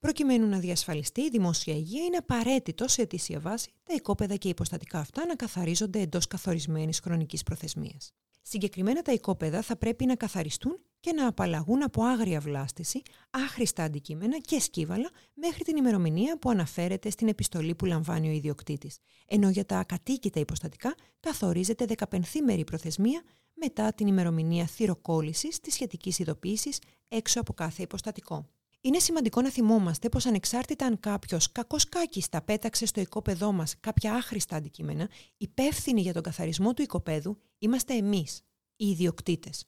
Προκειμένου να διασφαλιστεί η δημόσια υγεία, είναι απαραίτητο σε αιτήσια βάση τα οικόπεδα και υποστατικά αυτά να καθαρίζονται εντός καθορισμένης χρονικής προθεσμίας. Συγκεκριμένα τα οικόπεδα θα πρέπει να καθαριστούν και να απαλλαγούν από άγρια βλάστηση, άχρηστα αντικείμενα και σκύβαλα μέχρι την ημερομηνία που αναφέρεται στην επιστολή που λαμβάνει ο ιδιοκτήτης. Ενώ για τα ακατοίκητα υποστατικά καθορίζεται 15 μέρη προθεσμία μετά την ημερομηνία θυροκόλλησης της σχετικής ειδοποίησης έξω από κάθε υποστατικό. Είναι σημαντικό να θυμόμαστε πως ανεξάρτητα αν κάποιος κακό κάκιστα πέταξε στο οικόπεδό μας κάποια άχρηστα αντικείμενα, υπεύθυνοι για τον καθαρισμό του οικοπαίδου είμαστε εμείς, οι ιδιοκτήτες.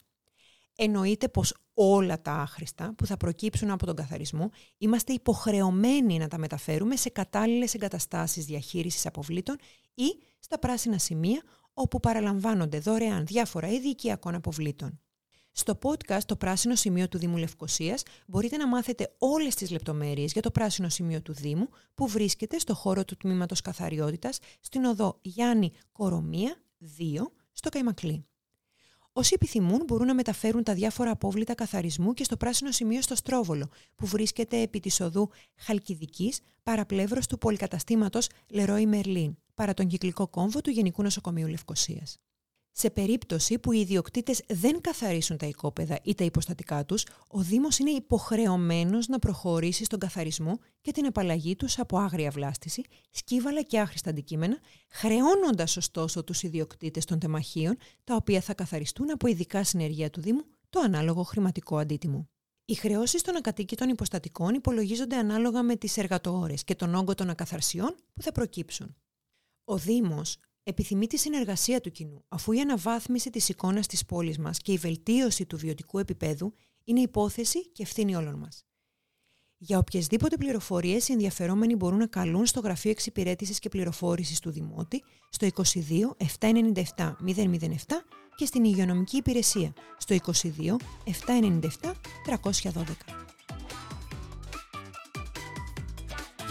Εννοείται πως όλα τα άχρηστα που θα προκύψουν από τον καθαρισμό είμαστε υποχρεωμένοι να τα μεταφέρουμε σε κατάλληλες εγκαταστάσεις διαχείρισης αποβλήτων ή στα πράσινα σημεία όπου παραλαμβάνονται δωρεάν διάφορα είδη οικιακών αποβλήτων. Στο podcast «Το πράσινο σημείο του Δήμου Λευκοσίας» μπορείτε να μάθετε όλες τις λεπτομέρειες για το πράσινο σημείο του Δήμου που βρίσκεται στο χώρο του Τμήματος Καθαριότητας στην οδό Γιάννη Κορομία 2 στο Καϊμακλή. Όσοι επιθυμούν μπορούν να μεταφέρουν τα διάφορα απόβλητα καθαρισμού και στο πράσινο σημείο στο Στρόβολο, που βρίσκεται επί της οδού Χαλκιδικής, παραπλεύρος του πολυκαταστήματος Λερόι Μερλίν, παρά τον κυκλικό κόμβο του Γενικού Νοσοκομείου Λευκοσίας. Σε περίπτωση που οι ιδιοκτήτες δεν καθαρίσουν τα οικόπεδα ή τα υποστατικά τους, ο Δήμος είναι υποχρεωμένος να προχωρήσει στον καθαρισμό και την απαλλαγή τους από άγρια βλάστηση, σκύβαλα και άχρηστα αντικείμενα, χρεώνοντας ωστόσο τους ιδιοκτήτες των τεμαχίων, τα οποία θα καθαριστούν από ειδικά συνεργεία του Δήμου, το ανάλογο χρηματικό αντίτιμο. Οι χρεώσεις των ακατοίκητων υποστατικών υπολογίζονται ανάλογα με τις εργατοώρε και τον όγκο των ακαθαρσιών που θα προκύψουν. Ο Δήμος επιθυμεί τη συνεργασία του κοινού, αφού η αναβάθμιση της εικόνας της πόλης μας και η βελτίωση του βιωτικού επίπεδου είναι υπόθεση και ευθύνη όλων μας. Για οποιασδήποτε πληροφορίες οι ενδιαφερόμενοι μπορούν να καλούν στο Γραφείο Εξυπηρέτησης και Πληροφόρησης του Δημότη στο 22 797 007 και στην Υγειονομική Υπηρεσία στο 22 797 312.